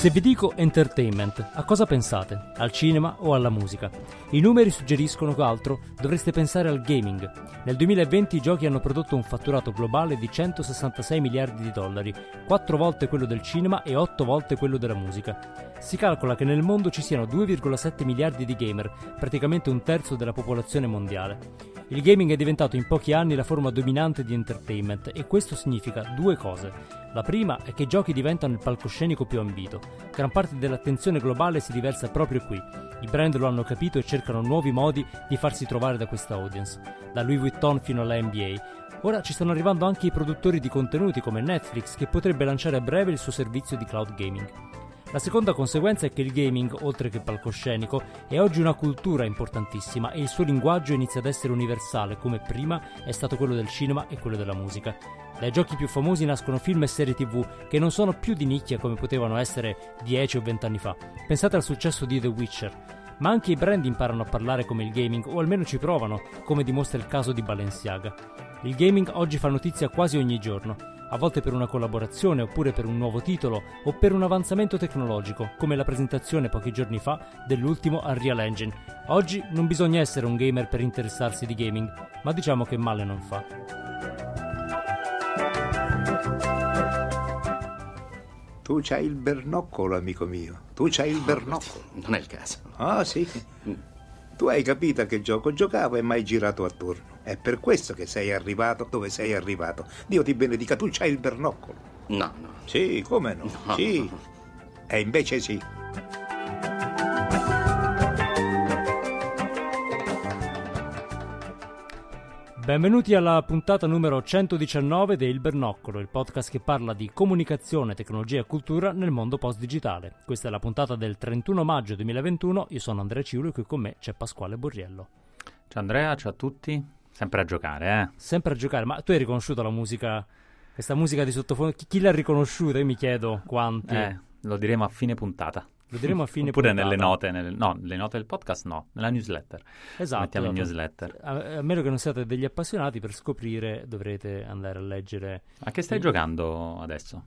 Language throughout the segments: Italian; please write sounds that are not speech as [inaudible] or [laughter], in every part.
Se vi dico entertainment, a cosa pensate? Al cinema o alla musica? I numeri suggeriscono che altro dovreste pensare al gaming. Nel 2020 i giochi hanno prodotto un fatturato globale di 166 miliardi di dollari, 4 volte quello del cinema e 8 volte quello della musica. Si calcola che nel mondo ci siano 2,7 miliardi di gamer, praticamente un terzo della popolazione mondiale. Il gaming è diventato in pochi anni la forma dominante di entertainment e questo significa due cose. La prima è che i giochi diventano il palcoscenico più ambito. Gran parte dell'attenzione globale si riversa proprio qui. I brand lo hanno capito e cercano nuovi modi di farsi trovare da questa audience. Da Louis Vuitton fino alla NBA. Ora ci stanno arrivando anche i produttori di contenuti come Netflix che potrebbe lanciare a breve il suo servizio di cloud gaming. La seconda conseguenza è che il gaming, oltre che palcoscenico, è oggi una cultura importantissima e il suo linguaggio inizia ad essere universale, come prima è stato quello del cinema e quello della musica. Dai giochi più famosi nascono film e serie tv che non sono più di nicchia come potevano essere 10 o 20 anni fa. Pensate al successo di The Witcher. Ma anche i brand imparano a parlare come il gaming, o almeno ci provano, come dimostra il caso di Balenciaga. Il gaming oggi fa notizia quasi ogni giorno a volte per una collaborazione oppure per un nuovo titolo o per un avanzamento tecnologico, come la presentazione pochi giorni fa dell'ultimo Unreal Engine. Oggi non bisogna essere un gamer per interessarsi di gaming, ma diciamo che male non fa. Tu c'hai il bernoccolo, amico mio. Tu c'hai il bernoccolo. Non è il caso. Ah, sì. Tu hai capito a che gioco giocavo e mai girato attorno. È per questo che sei arrivato dove sei arrivato. Dio ti benedica, tu c'hai il bernoccolo. No, no. Sì, come no? No. Sì. E invece sì. Benvenuti alla puntata numero 119 di Il Bernoccolo, il podcast che parla di comunicazione, tecnologia e cultura nel mondo post-digitale. Questa è la puntata del 31 maggio 2021, io sono Andrea Ciulo e qui con me c'è Pasquale Borriello. Ciao Andrea, ciao a tutti. Sempre a giocare, eh? Sempre a giocare, ma tu hai riconosciuto la musica, questa musica di sottofondo? Chi, chi l'ha riconosciuta? Io mi chiedo quanti. Eh, lo diremo a fine puntata. Lo diremo a fine Oppure puntata. nelle note, nelle, no, le note del podcast no, nella newsletter. Esatto. Mettiamo in esatto. newsletter. A, a meno che non siate degli appassionati, per scoprire dovrete andare a leggere. A che stai Mm. giocando adesso?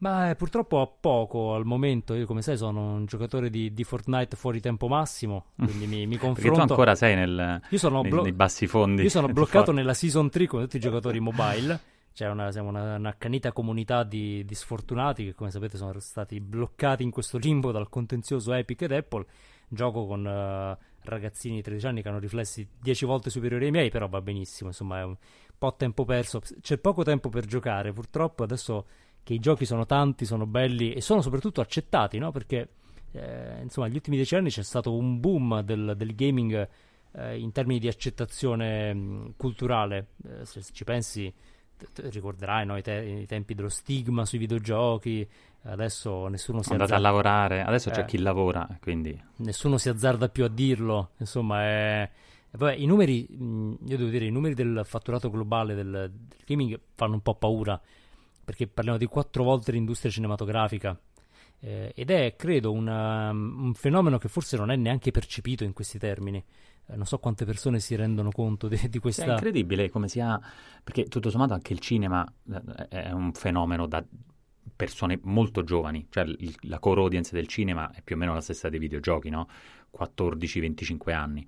Ma eh, purtroppo a poco al momento. Io, come sai, sono un giocatore di, di Fortnite fuori tempo massimo. Quindi mi, mi [laughs] Perché confronto. tu ancora sei nel, Io sono, nei, blo- nei bassi fondi. io sono bloccato [laughs] nella season 3 come tutti i giocatori mobile. C'è una, una, un'accanita comunità di, di sfortunati che, come sapete, sono stati bloccati in questo limbo dal contenzioso Epic ed Apple. Gioco con eh, ragazzini di 13 anni che hanno riflessi 10 volte superiori ai miei, però va benissimo. Insomma, è un po' tempo perso. C'è poco tempo per giocare, purtroppo. Adesso che i giochi sono tanti, sono belli e sono soprattutto accettati, no? Perché, eh, insomma, negli ultimi 10 anni c'è stato un boom del, del gaming eh, in termini di accettazione mh, culturale. Eh, se ci pensi, ricorderai no, i, te- i tempi dello stigma sui videogiochi. Adesso nessuno si, andato a azzarda, lavorare, adesso c'è Eh. chi lavora, quindi nessuno si azzarda più a dirlo. Insomma, è... vabbè, i numeri, mh, io devo dire, i numeri del fatturato globale del, del gaming fanno un po' paura. Perché parliamo di quattro volte l'industria cinematografica. eh, ed è, credo, una- un fenomeno che forse non è neanche percepito in questi termini. Eh, non so quante persone si rendono conto di, di Sì, è questa. incredibile come sia, perché tutto sommato anche il cinema eh, è un fenomeno da persone molto giovani, cioè il- la core audience del cinema è più o meno la stessa dei videogiochi, no? 14-25 anni.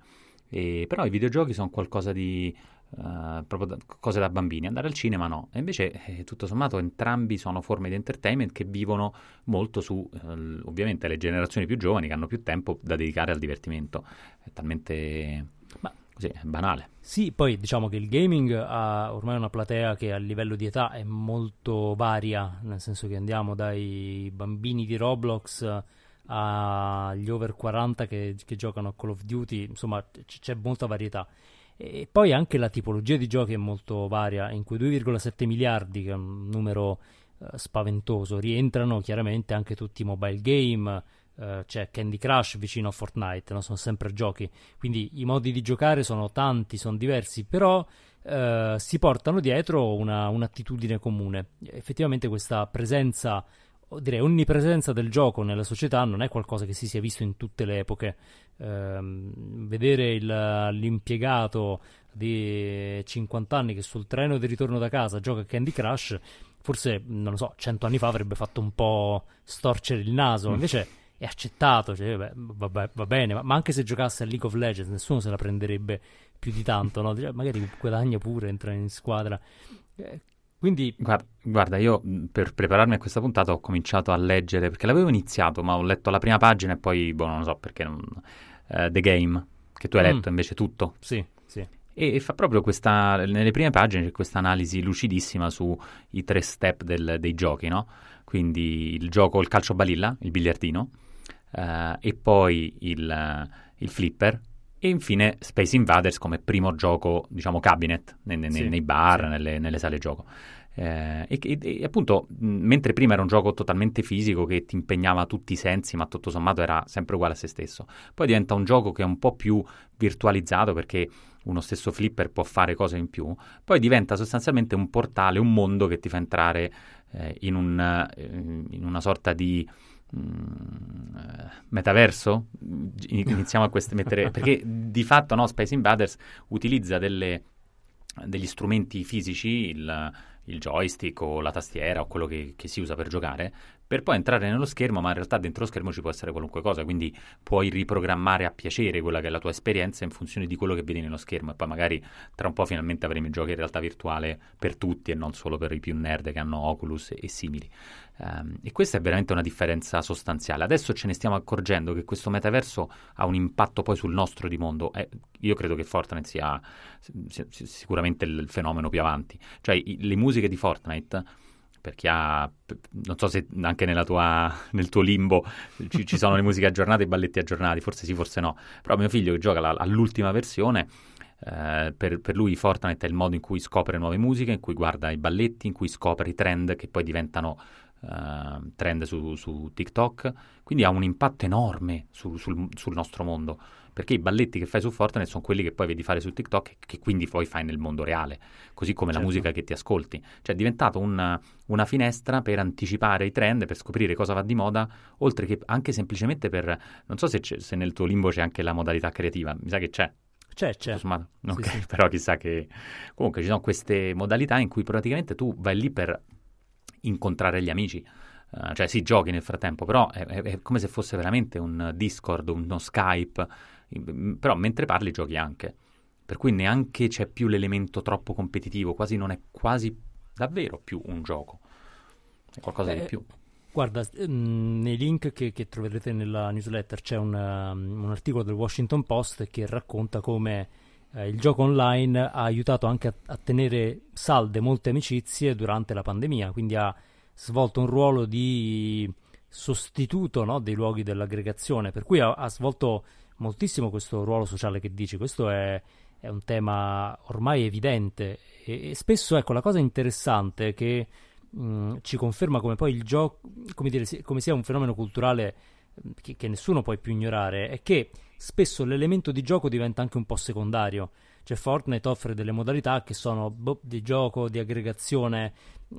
E- però i videogiochi sono qualcosa di eh, proprio da- cose da bambini, andare al cinema no. E invece eh, tutto sommato entrambi sono forme di entertainment che vivono molto su eh, ovviamente le generazioni più giovani che hanno più tempo da dedicare al divertimento. È talmente Ma- così, è banale. Sì, poi diciamo che il gaming ha ormai una platea che a livello di età è molto varia, nel senso che andiamo dai bambini di Roblox agli over 40 che, che giocano a Call of Duty, insomma c- c'è molta varietà. E poi anche la tipologia di giochi è molto varia, in cui 2,7 miliardi, che è un numero eh, spaventoso, rientrano chiaramente anche tutti i mobile game, eh, c'è Candy Crush vicino a Fortnite, no? sono sempre giochi, quindi i modi di giocare sono tanti, sono diversi, però eh, si portano dietro una, un'attitudine comune. Effettivamente questa presenza direi onnipresenza del gioco nella società non è qualcosa che si sia visto in tutte le epoche. Ehm, vedere il, l'impiegato di 50 anni che sul treno di ritorno da casa gioca a Candy Crush, forse, non lo so, 100 anni fa avrebbe fatto un po' storcere il naso, mm. invece è accettato, cioè, beh, va, va, bene, ma, ma, anche se giocasse a League of Legends nessuno se la prenderebbe più di tanto, no? magari guadagna pure, entra in squadra. Quindi... Guarda, guarda, io per prepararmi a questa puntata ho cominciato a leggere, perché l'avevo iniziato, ma ho letto la prima pagina e poi, boh, non lo so perché, non, uh, The Game, che tu hai letto mm. invece tutto. Sì, sì. E, e fa proprio questa, nelle prime pagine c'è questa analisi lucidissima sui tre step del, dei giochi, no? Quindi il gioco, il calcio balilla, il biliardino, uh, e poi il, il, flipper e infine Space Invaders come primo gioco, diciamo, cabinet nei, nei, sì, nei bar, sì. nelle, nelle, sale gioco. Eh, e, e, e, appunto, mentre prima era un gioco totalmente fisico che ti impegnava tutti i sensi, ma tutto sommato era sempre uguale a se stesso, poi diventa un gioco che è un po' più virtualizzato perché uno stesso flipper può fare cose in più, poi diventa sostanzialmente un portale, un mondo che ti fa entrare eh, in, un, eh, in una sorta di metaverso [laughs] iniziamo a queste, mettere perché di fatto no, Space Invaders utilizza delle, degli strumenti fisici il, il, joystick o la tastiera o quello che, che si usa per giocare per poi entrare nello schermo, ma in realtà dentro lo schermo ci può essere qualunque cosa, quindi puoi riprogrammare a piacere quella che è la tua esperienza in funzione di quello che vedi nello schermo e poi magari tra un po' finalmente avremo i giochi in realtà virtuale per tutti e non solo per i più nerd che hanno Oculus e, e simili. Um, e questa è veramente una differenza sostanziale. Adesso ce ne stiamo accorgendo che questo metaverso ha un impatto poi sul nostro di mondo. Eh, io credo che Fortnite sia, sia, sia sicuramente il, fenomeno più avanti. Cioè i, le musiche di Fortnite per chi ha, non so se anche tua, [laughs] nel tuo limbo ci, ci, sono le musiche aggiornate e i balletti aggiornati, forse sì, forse no, però mio figlio che gioca la, all'ultima versione, eh, per, per, lui Fortnite è il modo in cui scopre nuove musiche, in cui guarda i balletti, in cui scopre i trend che poi diventano eh, trend su, su, TikTok, quindi ha un impatto enorme su, sul, sul nostro mondo perché i balletti che fai su Fortnite sono quelli che poi vedi fare su TikTok e che quindi poi fai nel mondo reale, così come certo. la musica che ti ascolti. Cioè è diventato una, una finestra per anticipare i trend, per scoprire cosa va di moda, oltre che anche semplicemente per... non so se, se nel tuo limbo c'è anche la modalità creativa, mi sa che c'è. C'è, c'è. Ok, sì, sì. [laughs] però chissà che... Comunque ci sono queste modalità in cui praticamente tu vai lì per incontrare gli amici. Uh, cioè sì, giochi nel frattempo, però è, è, come se fosse veramente un Discord, uno Skype, però mentre parli giochi anche. Per cui neanche c'è più l'elemento troppo competitivo, quasi non è quasi davvero più un gioco. È qualcosa eh, di più. Guarda, mm, nei link che, che, troverete nella newsletter c'è un, um, un, articolo del Washington Post che racconta come eh, il gioco online ha aiutato anche a, a, tenere salde molte amicizie durante la pandemia, quindi ha svolto un ruolo di sostituto no, dei luoghi dell'aggregazione, per cui ha, ha svolto moltissimo questo ruolo sociale che dici, questo è, è un tema ormai evidente. E, e, spesso ecco la cosa interessante che mh, mm, ci conferma come poi il gioco, come, come sia un fenomeno culturale mm, che, che, nessuno può più ignorare, è che spesso l'elemento di gioco diventa anche un po' secondario. Cioè Fortnite offre delle modalità che sono boh, di gioco, di aggregazione,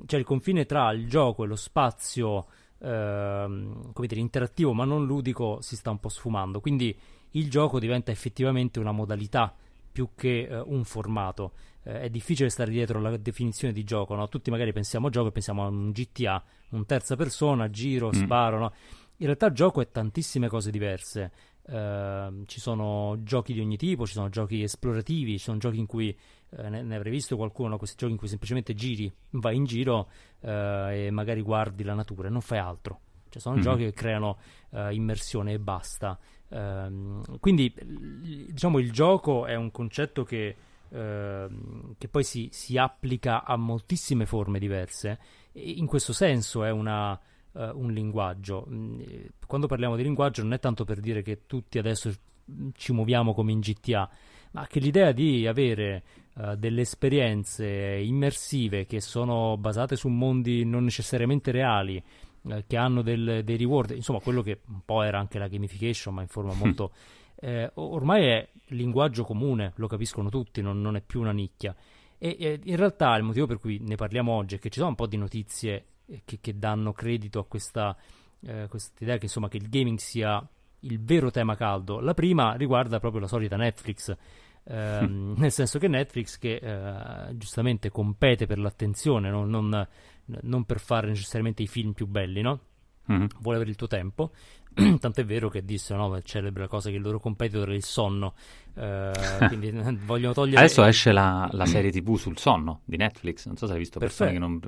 cioè il confine tra il gioco e lo spazio ehm, come dire, interattivo ma non ludico si sta un po' sfumando. Quindi il gioco diventa effettivamente una modalità più che eh, un formato. Eh, è difficile stare dietro alla definizione di gioco, no? Tutti magari pensiamo a gioco e pensiamo a un GTA, un terza persona, giro, mm. sparo, no? In realtà il gioco è tantissime cose diverse. Uh, ci sono giochi di ogni tipo, ci sono giochi esplorativi, ci sono giochi in cui uh, ne, ne, avrei visto qualcuno, questi giochi in cui semplicemente giri, vai in giro uh, e magari guardi la natura e non fai altro. Cioè sono mm. giochi che creano immersione e basta. Ehm, quindi diciamo il gioco è un concetto che, ehm, che poi si, si, applica a moltissime forme diverse e in questo senso è una, uh, un linguaggio. Mm, quando parliamo di linguaggio non è tanto per dire che tutti adesso ci muoviamo come in GTA, ma che l'idea di avere uh, delle esperienze immersive che sono basate su mondi non necessariamente reali, eh, che hanno del, dei reward, insomma quello che un po' era anche la gamification, ma in forma [laughs] molto... eh, ormai è linguaggio comune, lo capiscono tutti, non, non è più una nicchia. E, e, in realtà il motivo per cui ne parliamo oggi è che ci sono un po' di notizie che, che danno credito a questa eh, idea che, insomma, che il gaming sia il vero tema caldo. La prima riguarda proprio la solita Netflix, ehm, [laughs] nel senso che Netflix che eh, giustamente compete per l'attenzione, no? non, non, per fare necessariamente i film più belli, no? Mm-hmm. Vuole avere il tuo tempo. [clears throat] Tant'è vero che disse, no, celebre la cosa che il loro competitor è il sonno. Eh, quindi [laughs] vogliono togliere... Adesso esce la, la, serie tv sul sonno di Netflix. Non so se hai visto persone che non...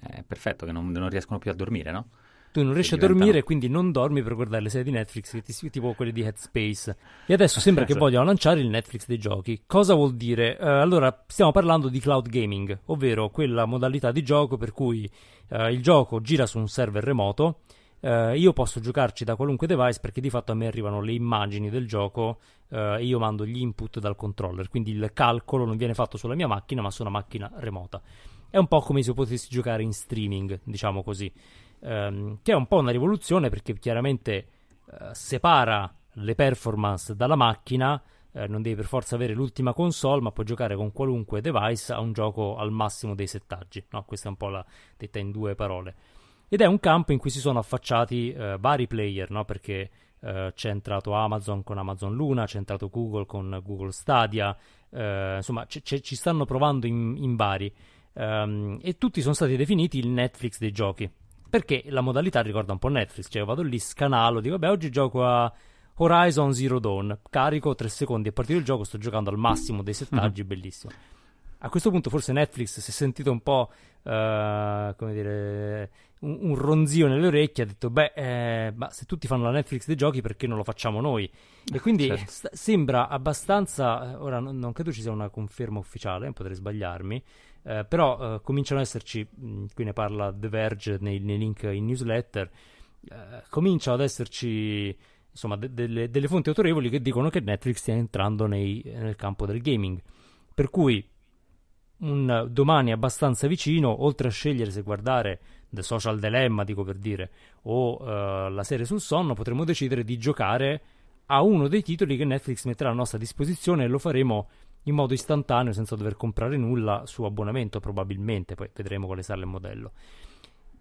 È perfetto, che non, non riescono più a dormire, no? tu non riesci a dormire, quindi non dormi per guardare le serie di Netflix, tipo quelle di Headspace. E adesso [laughs] sembra che vogliano lanciare il Netflix dei giochi. Cosa vuol dire? Uh, allora, stiamo parlando di cloud gaming, ovvero quella modalità di gioco per cui uh, il gioco gira su un server remoto. Uh, io posso giocarci da qualunque device perché di fatto a me arrivano le immagini del gioco e io mando gli input dal controller, quindi il calcolo non viene fatto sulla mia macchina ma su una macchina remota. È un po' come se potessi giocare in streaming, diciamo così ehm, che è un po' una rivoluzione perché chiaramente eh, separa le performance dalla macchina, eh, non devi per forza avere l'ultima console, ma puoi giocare con qualunque device a un gioco al massimo dei settaggi. No? Questa è un po' la detta in due parole. Ed è un campo in cui si sono affacciati eh, vari player, no? perché eh, c'è entrato Amazon con Amazon Luna, c'è entrato Google con Google Stadia, eh, insomma c- c- ci stanno provando in, in vari. Um, e tutti sono stati definiti il Netflix dei giochi perché la modalità ricorda un po' Netflix, cioè vado lì, scanalo, dico vabbè oggi gioco a Horizon Zero Dawn, carico 3 secondi e a partire dal gioco sto giocando al massimo dei settaggi, mm-hmm. bellissimo. A questo punto forse Netflix si è sentito un po', uh, come dire, un, un, ronzio nelle orecchie, ha detto beh, eh, ma se tutti fanno la Netflix dei giochi perché non lo facciamo noi? E quindi certo. st- sembra abbastanza, eh, ora non, non, credo ci sia una conferma ufficiale, potrei sbagliarmi, eh, però eh, cominciano ad esserci, mh, qui ne parla The Verge nei, nei link in newsletter, eh, cominciano ad esserci insomma de- delle, delle, fonti autorevoli che dicono che Netflix stia entrando nei, nel campo del gaming. Per cui un domani abbastanza vicino, oltre a scegliere se guardare The Social Dilemma, dico per dire, o uh, la serie sul sonno, potremmo decidere di giocare a uno dei titoli che Netflix metterà a nostra disposizione e lo faremo in modo istantaneo senza dover comprare nulla su abbonamento probabilmente, poi vedremo quale sarà il modello.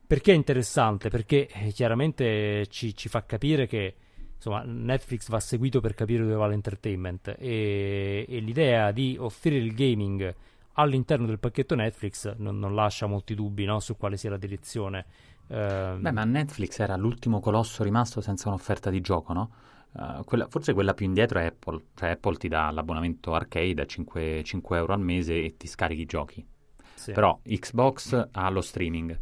Perché è interessante? Perché eh, chiaramente ci, ci, fa capire che insomma, Netflix va seguito per capire dove va l'entertainment e, e l'idea di offrire il gaming all'interno del pacchetto Netflix non, non lascia molti dubbi no, su quale sia la direzione. Uh, Beh, ma Netflix era l'ultimo colosso rimasto senza un'offerta di gioco, no? Uh, quella, forse quella più indietro è Apple, cioè Apple ti dà l'abbonamento arcade a 5, 5 euro al mese e ti scarichi i giochi. Sì. Però Xbox ha lo streaming,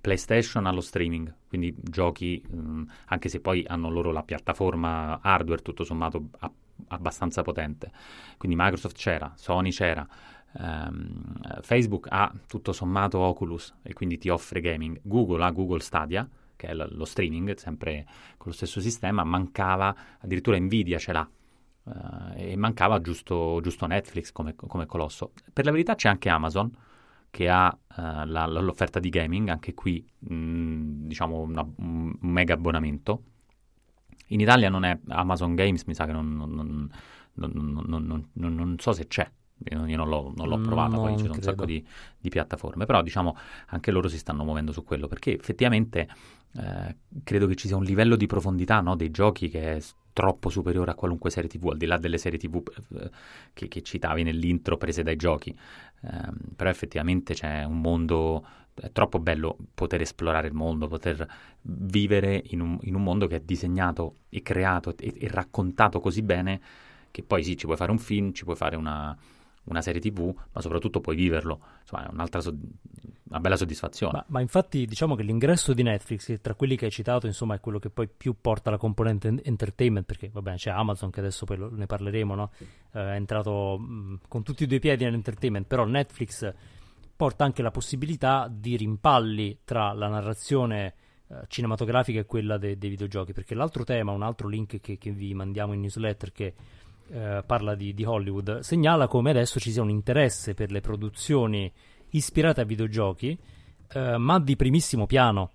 PlayStation ha lo streaming, quindi giochi, um, anche se poi hanno loro la piattaforma hardware tutto sommato a, abbastanza potente. Quindi Microsoft c'era, Sony c'era, um, Facebook ha tutto sommato Oculus e quindi ti offre gaming, Google ha Google Stadia che è lo streaming, sempre con lo stesso sistema, mancava, addirittura Nvidia ce l'ha, uh, e mancava giusto, giusto Netflix come, come, colosso. Per la verità c'è anche Amazon, che ha uh, la, l'offerta di gaming, anche qui mh, diciamo una, un mega abbonamento. In Italia non è Amazon Games, mi sa che non, non, non, non so se c'è, io non l'ho, non l'ho provata, non poi ci sono credo. un sacco di, di, piattaforme, però diciamo anche loro si stanno muovendo su quello, perché effettivamente eh, credo che ci sia un livello di profondità no, dei giochi che è troppo superiore a qualunque serie tv, al di là delle serie tv eh, che, che, citavi nell'intro prese dai giochi, eh, però effettivamente c'è un mondo, è troppo bello poter esplorare il mondo, poter vivere in un, in un mondo che è disegnato e creato e, e raccontato così bene che poi sì, ci puoi fare un film, ci puoi fare una una serie TV, ma soprattutto puoi viverlo. Insomma, è un'altra so- una bella soddisfazione. Ma, ma, infatti diciamo che l'ingresso di Netflix, tra quelli che hai citato, insomma, è quello che poi più porta la componente entertainment, perché va bene, c'è Amazon che adesso poi lo, ne parleremo, no? eh, è entrato mh, con tutti e due i piedi nell'entertainment, però Netflix porta anche la possibilità di rimpalli tra la narrazione eh, cinematografica e quella de- dei videogiochi, perché l'altro tema, un altro link che, che vi mandiamo in newsletter che eh, parla di, di, Hollywood, segnala come adesso ci sia un interesse per le produzioni ispirate a videogiochi, eh, ma di primissimo piano.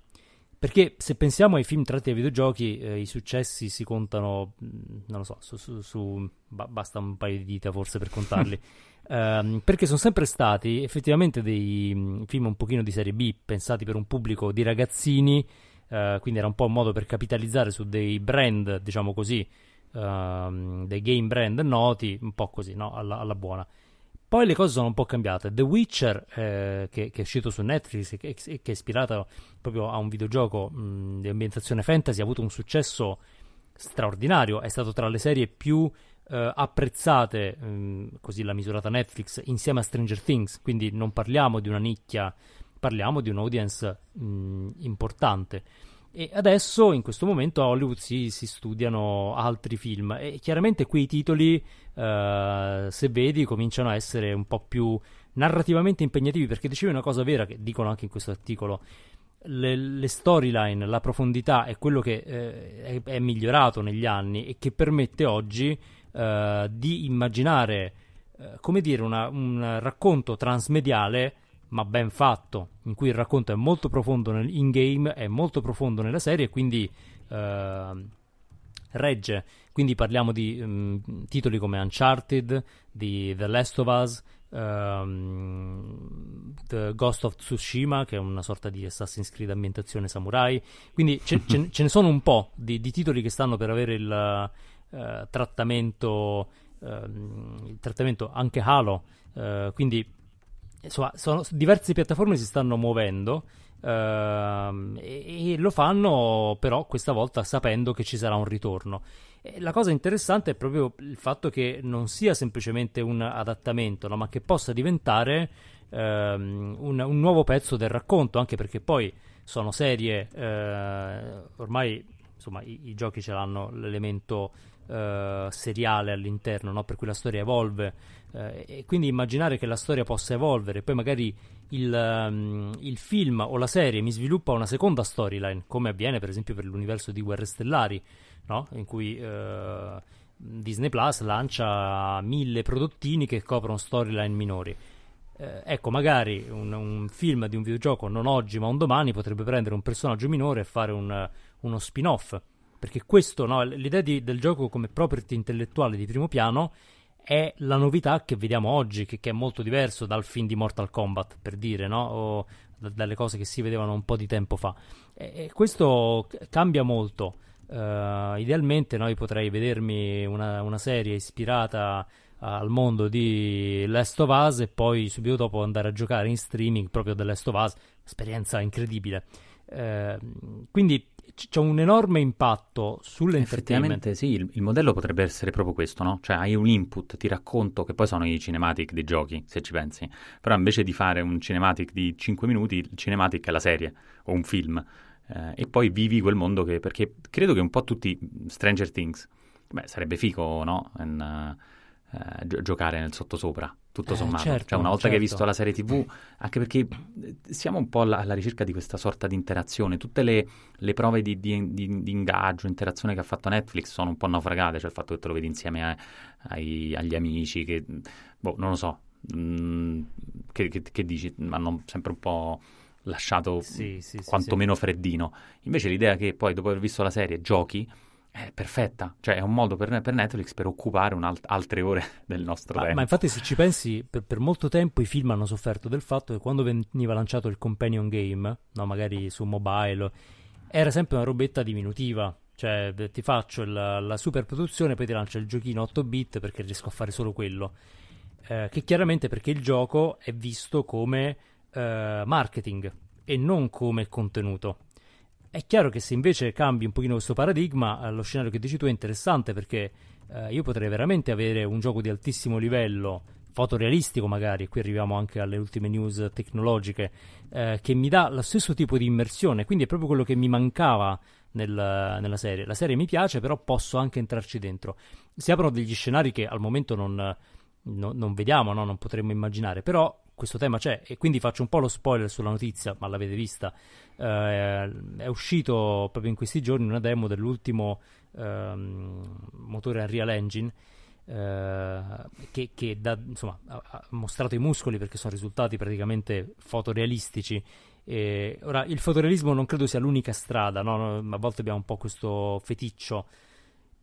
Perché se pensiamo ai film tratti da videogiochi, eh, i successi si contano, mm, non lo so, su, su, su ba- basta un paio di dita forse per contarli. [laughs] ehm, perché sono sempre stati effettivamente dei mm, film un pochino di serie B, pensati per un pubblico di ragazzini, eh, quindi era un po' un modo per capitalizzare su dei brand, diciamo così, ehm, dei game brand noti, un po' così, no? alla, alla buona. Poi le cose sono un po' cambiate. The Witcher, eh, che, che, è uscito su Netflix e che, che, è ispirato proprio a un videogioco mh, di ambientazione fantasy, ha avuto un successo straordinario. È stato tra le serie più eh, apprezzate, mh, così l'ha misurata Netflix, insieme a Stranger Things. Quindi non parliamo di una nicchia, parliamo di un'audience mh, importante. E adesso, in questo momento, a Hollywood si, si studiano altri film. E chiaramente quei titoli uh, se vedi, cominciano a essere un po' più narrativamente impegnativi, perché dicevi una cosa vera che dicono anche in questo articolo. Le, le storyline, la profondità è quello che eh, è, è, migliorato negli anni e che permette oggi eh, di immaginare, eh, come dire, una, un racconto transmediale ma ben fatto, in cui il racconto è molto profondo nel, in game, è molto profondo nella serie e quindi eh, regge. Quindi parliamo di um, titoli come Uncharted, di The Last of Us, um, The Ghost of Tsushima, che è una sorta di Assassin's Creed ambientazione samurai. Quindi ce, ce, [laughs] ce ne sono un po' di, di, titoli che stanno per avere il uh, trattamento, uh, il trattamento anche Halo. Uh, quindi insomma, sono, diverse piattaforme si stanno muovendo. Uh, e, e, lo fanno però questa volta sapendo che ci sarà un ritorno. E la cosa interessante è proprio il fatto che non sia semplicemente un adattamento, no? ma che possa diventare uh, un, un, nuovo pezzo del racconto, anche perché poi sono serie, uh, ormai insomma i, i, giochi ce l'hanno l'elemento eh, seriale all'interno, no? per cui la storia evolve eh, e quindi immaginare che la storia possa evolvere, poi magari il, um, il, film o la serie mi sviluppa una seconda storyline, come avviene per esempio per l'universo di Guerre Stellari, no? in cui uh, Disney Plus lancia mille prodottini che coprono storyline minori. Eh, ecco, magari un, un, film di un videogioco non oggi ma un domani potrebbe prendere un personaggio minore e fare un, uno spin-off perché questo, no, l'idea di, del gioco come property intellettuale di primo piano è la novità che vediamo oggi, che, che è molto diverso dal film di Mortal Kombat, per dire, no? O d- dalle cose che si vedevano un po' di tempo fa. E, e questo cambia molto. Uh, idealmente noi potrei vedermi una, una serie ispirata al mondo di Last of Us e poi subito dopo andare a giocare in streaming proprio The Last of Us, esperienza incredibile. Uh, quindi c'è un enorme impatto sull'entertainment. Effettivamente sì, il, il, modello potrebbe essere proprio questo, no? Cioè hai un input, ti racconto, che poi sono i cinematic dei giochi, se ci pensi, però invece di fare un cinematic di 5 minuti, il cinematic è la serie o un film eh, e poi vivi quel mondo che, perché credo che un po' tutti Stranger Things, beh sarebbe fico, no? In, uh, gi- giocare nel sottosopra, tutto eh, sommato. Certo, cioè, una volta certo. che hai visto la serie TV, anche perché eh, siamo un po' alla, alla ricerca di questa sorta di interazione. Tutte le, le prove di, di, di, di, ingaggio, interazione che ha fatto Netflix sono un po' naufragate, cioè il fatto che te lo vedi insieme a, ai, agli amici, che, boh, non lo so, mm, che, che, che dici, hanno sempre un po' lasciato sì, sì, quantomeno sì, freddino. Invece l'idea che poi dopo aver visto la serie giochi è perfetta, cioè è un modo per, per Netflix per occupare alt- altre ore [laughs] del nostro ma, tempo. Ma infatti se ci pensi, per, per, molto tempo i film hanno sofferto del fatto che quando veniva lanciato il companion game, no, magari su mobile, era sempre una robetta diminutiva, cioè ti faccio la, la super produzione, poi ti lancio il giochino 8 bit perché riesco a fare solo quello. Eh, che chiaramente perché il gioco è visto come eh, marketing e non come contenuto. È chiaro che se invece cambi un pochino questo paradigma, eh, lo scenario che dici tu è interessante perché eh, io potrei veramente avere un gioco di altissimo livello, fotorealistico magari, qui arriviamo anche alle ultime news tecnologiche, eh, che mi dà lo stesso tipo di immersione, quindi è proprio quello che mi mancava nel, nella serie. La serie mi piace, però posso anche entrarci dentro. Si aprono degli scenari che al momento non, no, non vediamo, no? non potremmo immaginare, però questo tema c'è e quindi faccio un po' lo spoiler sulla notizia, ma l'avete vista. Eh, è uscito proprio in questi giorni una demo dell'ultimo ehm, motore Unreal Engine eh, che, che da, insomma, ha, mostrato i muscoli perché sono risultati praticamente fotorealistici. E, ora, il fotorealismo non credo sia l'unica strada, no? a volte abbiamo un po' questo feticcio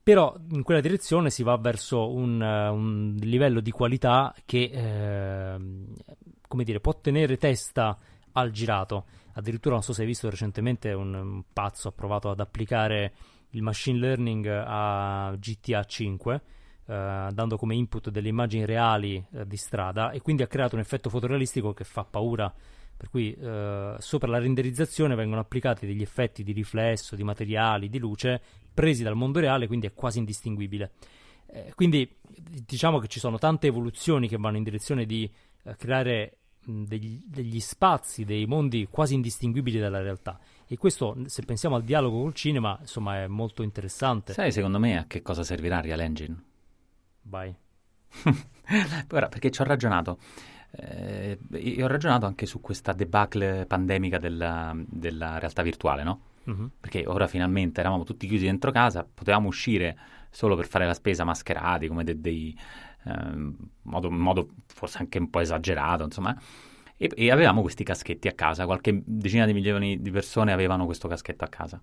però in quella direzione si va verso un, un livello di qualità che eh, come dire, può tenere testa al girato. Addirittura non so se hai visto recentemente un, un pazzo ha provato ad applicare il machine learning a GTA 5 eh, dando come input delle immagini reali eh, di strada e quindi ha creato un effetto fotorealistico che fa paura per cui eh, sopra la renderizzazione vengono applicati degli effetti di riflesso, di materiali, di luce presi dal mondo reale, quindi è quasi indistinguibile. Eh, quindi diciamo che ci sono tante evoluzioni che vanno in direzione di eh, creare degli, degli, spazi, dei mondi quasi indistinguibili dalla realtà. E questo, se pensiamo al dialogo col cinema, insomma, è molto interessante. Sai, secondo me, a che cosa servirà Real Engine? Vai. [laughs] Ora, perché ci ho ragionato. Eh, io ho ragionato anche su questa debacle pandemica della, della realtà virtuale, no? Uh-huh. Perché ora finalmente eravamo tutti chiusi dentro casa, potevamo uscire solo per fare la spesa mascherati, come dei, dei eh, modo, modo forse anche un po' esagerato, insomma. E, e, avevamo questi caschetti a casa, qualche decina di milioni di persone avevano questo caschetto a casa.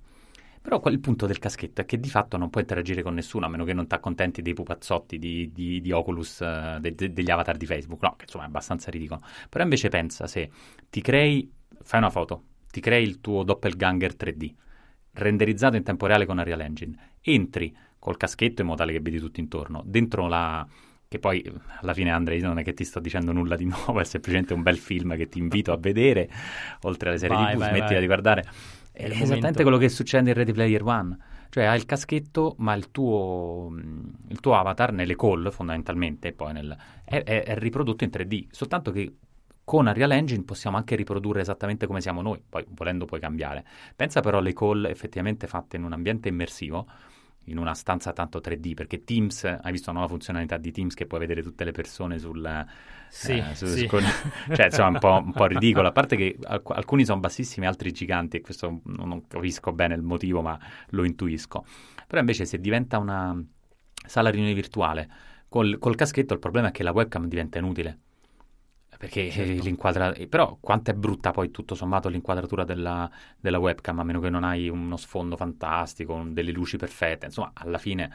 Però il punto del caschetto è che di fatto non puoi interagire con nessuno a meno che non ti accontenti dei pupazzotti di, di, di Oculus, uh, de, de, degli avatar di Facebook, no, che insomma è abbastanza ridicolo. Però invece pensa se ti crei, fai una foto, ti crei il tuo doppelganger 3D, renderizzato in tempo reale con Unreal Engine, entri col caschetto in modo tale che vedi tutto intorno, dentro la, che poi alla fine Andrei non è che ti sto dicendo nulla di [laughs] nuovo, è semplicemente un bel film che ti invito a vedere, oltre alle serie vai, TV, vai, smettila vai. di guardare. È, è esattamente momento. quello che succede in Ready Player One. Cioè hai il caschetto, ma il tuo, il tuo avatar nelle call fondamentalmente poi nel, è, è, è, riprodotto in 3D. Soltanto che con Unreal Engine possiamo anche riprodurre esattamente come siamo noi, poi volendo puoi cambiare. Pensa però alle call effettivamente fatte in un ambiente immersivo in una stanza tanto 3D, perché Teams, hai visto una nuova funzionalità di Teams che puoi vedere tutte le persone sul... Sì, eh, su, sì. Con, [laughs] cioè, insomma, un po', un po' ridicolo, a parte che alc- alcuni sono bassissimi, altri giganti, e questo non, non capisco bene il motivo, ma lo intuisco. Però invece se diventa una sala riunione virtuale, col, col caschetto il problema è che la webcam diventa inutile perché certo. l'inquadratura... Però quanto è brutta poi tutto sommato l'inquadratura della, della, webcam, a meno che non hai uno sfondo fantastico, delle luci perfette. Insomma, alla fine,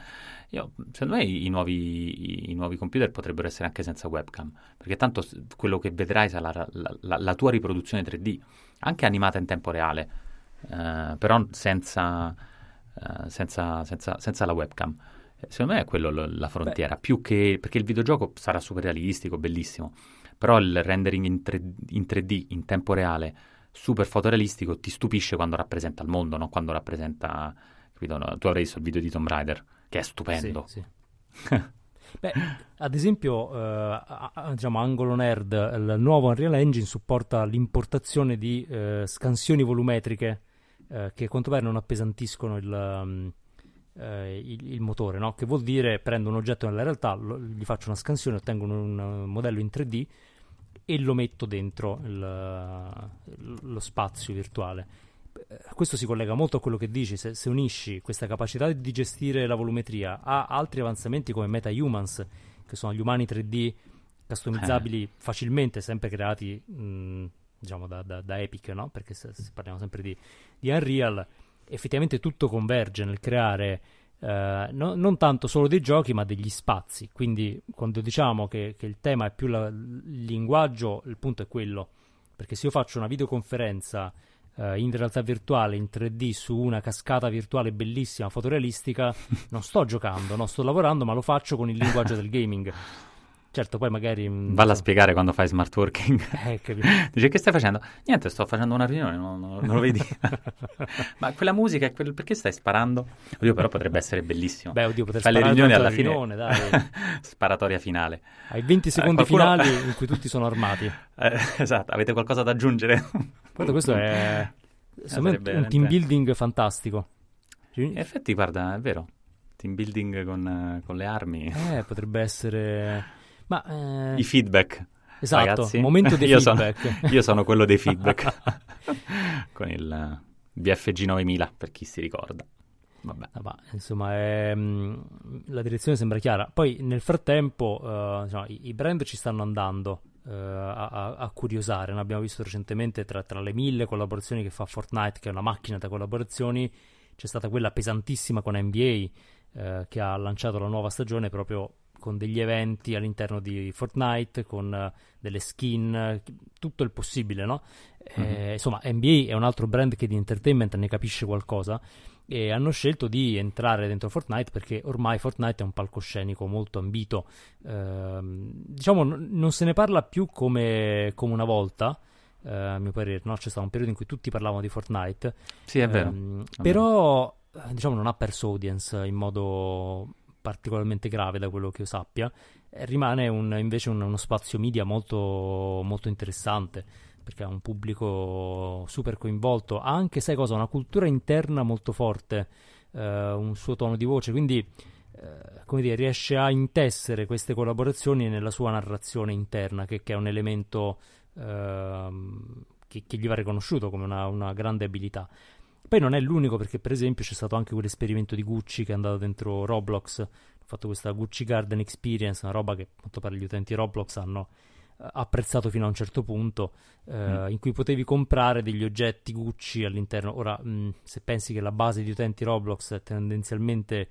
io, secondo me i, nuovi, i, i, nuovi, computer potrebbero essere anche senza webcam, perché tanto quello che vedrai sarà la, la, la, la tua riproduzione 3D, anche animata in tempo reale, eh, però senza, eh, senza, senza, senza la webcam. Secondo me è quello la frontiera, Beh. più che... perché il videogioco sarà super realistico, bellissimo però il rendering in, 3, in 3D, in tempo reale, super fotorealistico, ti stupisce quando rappresenta il mondo, no? quando rappresenta, capito? No? Tu avrai visto il video di Tomb Raider, che è stupendo. Sì, sì. [laughs] Beh, ad esempio, eh, diciamo, Angolo Nerd, il nuovo Unreal Engine supporta l'importazione di eh, scansioni volumetriche eh, che a quanto pare non appesantiscono il, um, il, il motore, no? che vuol dire prendo un oggetto nella realtà, lo, gli faccio una scansione, ottengo un, un modello in 3D e lo metto dentro il, lo spazio virtuale. Eh, questo si collega molto a quello che dici, se, se, unisci questa capacità di gestire la volumetria a altri avanzamenti come MetaHumans, che sono gli umani 3D customizzabili eh. facilmente, sempre creati mh, diciamo da, da, da, Epic, no? perché se, se parliamo sempre di, di Unreal, effettivamente tutto converge nel creare eh, no, non tanto solo dei giochi, ma degli spazi. Quindi, quando diciamo che, che il tema è più la, il linguaggio, il punto è quello. Perché se io faccio una videoconferenza uh, in realtà virtuale, in 3D, su una cascata virtuale bellissima, fotorealistica, [laughs] non sto giocando, non sto lavorando, ma lo faccio con il linguaggio del gaming. [laughs] Certo, poi magari... Mm, Valla so. a spiegare quando fai smart working. Eh, [laughs] Dice, che stai facendo? Niente, sto facendo una riunione, non, non, non lo vedi? [laughs] Ma quella musica, è quel... perché stai sparando? Oddio, però potrebbe essere bellissimo. Beh, oddio, poter fai le riunioni alla fine. Riunione, dai. [laughs] Sparatoria finale. Hai 20 eh, secondi eh, qualcuno... finali in cui tutti sono armati. Eh, esatto, avete qualcosa da aggiungere? Guarda, questo è... Secondo me un team building fantastico. In effetti, guarda, è vero. Team building con, con le armi. Eh, potrebbe essere... Ma, eh... I feedback. Esatto, ragazzi. momento dei [laughs] io feedback. Sono, [laughs] io sono quello dei feedback. [laughs] Con il BFG 9000, per chi si ricorda. Vabbè. Vabbè insomma, mm, la direzione sembra chiara. Poi nel frattempo uh, diciamo, i, i, brand ci stanno andando uh, a, a, curiosare. Ne abbiamo visto recentemente tra, tra, le mille collaborazioni che fa Fortnite, che è una macchina da collaborazioni, c'è stata quella pesantissima con NBA eh, che ha lanciato la nuova stagione proprio con degli eventi all'interno di Fortnite, con uh, delle skin, tutto il possibile, no? Mm-hmm. Eh, insomma, NBA è un altro brand che di entertainment ne capisce qualcosa e hanno scelto di entrare dentro Fortnite perché ormai Fortnite è un palcoscenico molto ambito. Eh, diciamo, n- non se ne parla più come, come una volta. Eh, a mio parere, no? c'è stato un periodo in cui tutti parlavano di Fortnite. Sì, è vero. Ehm, però, eh, diciamo, non ha perso audience in modo particolarmente grave da quello che io sappia, eh, rimane un, invece un, uno spazio media molto, molto interessante perché ha un pubblico super coinvolto, ha anche, sai cosa, una cultura interna molto forte, eh, un suo tono di voce, quindi eh, come dire, riesce a intessere queste collaborazioni nella sua narrazione interna, che, che è un elemento eh, che, che, gli va riconosciuto come una, una grande abilità. Poi non è l'unico perché per esempio c'è stato anche quell'esperimento di Gucci che è andato dentro Roblox, ha fatto questa Gucci Garden Experience, una roba che a quanto pare gli utenti Roblox hanno eh, apprezzato fino a un certo punto, eh, mm. in cui potevi comprare degli oggetti Gucci all'interno. Ora, mh, mm, se pensi che la base di utenti Roblox è tendenzialmente,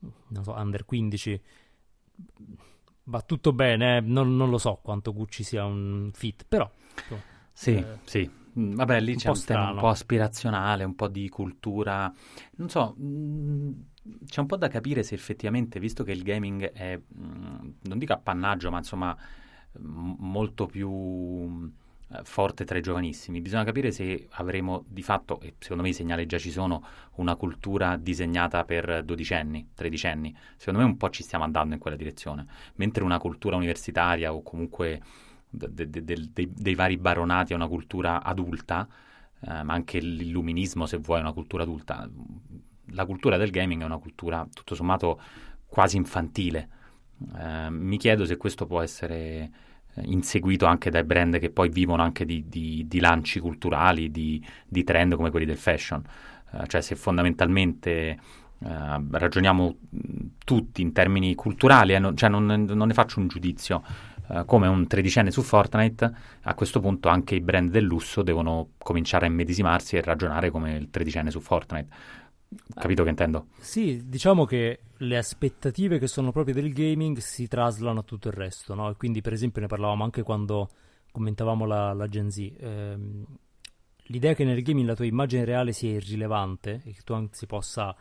non so, under 15, va tutto bene, eh? non, non, lo so quanto Gucci sia un fit, però... Sì, eh, sì, Mm, vabbè, lì c'è un tema un po' aspirazionale, un po' di cultura. Non so, mm, c'è un po' da capire se effettivamente, visto che il gaming è, mm, non dico appannaggio, ma insomma molto più forte tra i giovanissimi, bisogna capire se avremo di fatto, e secondo me i segnali già ci sono, una cultura disegnata per dodicenni, tredicenni. Secondo me un po' ci stiamo andando in quella direzione, mentre una cultura universitaria o comunque de, de, de, dei, vari baronati a una cultura adulta, eh, ma anche l'illuminismo, se vuoi, è una cultura adulta. La cultura del gaming è una cultura, tutto sommato, quasi infantile. Eh, mi chiedo se questo può essere eh, inseguito anche dai brand che poi vivono anche di, di, di lanci culturali, di, di, trend come quelli del fashion. Eh, cioè se fondamentalmente Uh, ragioniamo tutti in termini culturali, eh, non, cioè non, non, ne faccio un giudizio, uh, come un tredicenne su Fortnite, a questo punto anche i brand del lusso devono cominciare a immedesimarsi e ragionare come il tredicenne su Fortnite. Capito che intendo? Sì, diciamo che le aspettative che sono proprie del gaming si traslano a tutto il resto, no? Quindi, per esempio, ne parlavamo anche quando commentavamo la, la Gen Z. Ehm, l'idea che nel gaming la tua immagine reale sia irrilevante e che tu anzi possa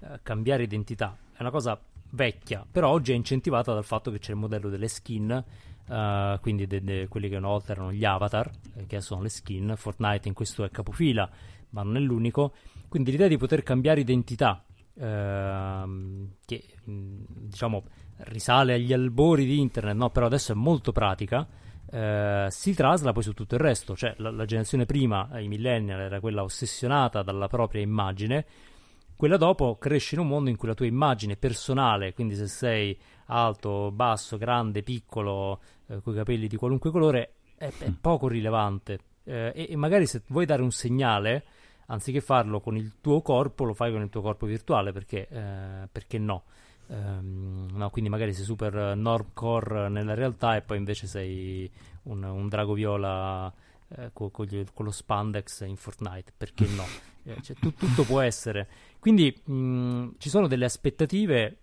eh, cambiare identità è una cosa vecchia, però oggi è incentivata dal fatto che c'è il modello delle skin, uh, quindi de- de- quelli che una volta erano gli avatar, eh, che sono le skin. Fortnite in questo è capofila, ma non è l'unico. Quindi l'idea di poter cambiare identità, uh, che diciamo risale agli albori di internet, no? però adesso è molto pratica. Uh, si trasla poi su tutto il resto, cioè la, la generazione prima, i millennial, era quella ossessionata dalla propria immagine, quella dopo cresce in un mondo in cui la tua immagine personale, quindi se sei alto, basso, grande, piccolo, eh, con i capelli di qualunque colore, è, è mm. poco rilevante. Eh, e, e, magari se vuoi dare un segnale, anziché farlo con il tuo corpo, lo fai con il tuo corpo virtuale, perché, eh, perché no? Um, no? Quindi magari sei super normcore nella realtà e poi invece sei un, un drago viola eh, con, con, gli, con, lo spandex in Fortnite, perché no? [laughs] Eh, cioè, tu, tutto può essere. Quindi mh, ci sono delle aspettative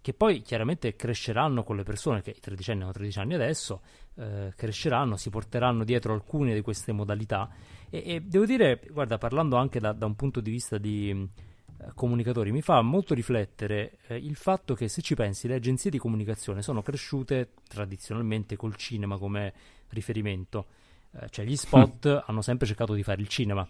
che poi chiaramente cresceranno con le persone, che i tredicenni hanno 13 anni adesso, eh, cresceranno, si porteranno dietro alcune di queste modalità. E, e devo dire, guarda, parlando anche da, da un punto di vista di eh, comunicatori, mi fa molto riflettere eh, il fatto che se ci pensi, le agenzie di comunicazione sono cresciute tradizionalmente col cinema come riferimento. Eh, cioè gli spot mm. [laughs] hanno sempre cercato di fare il cinema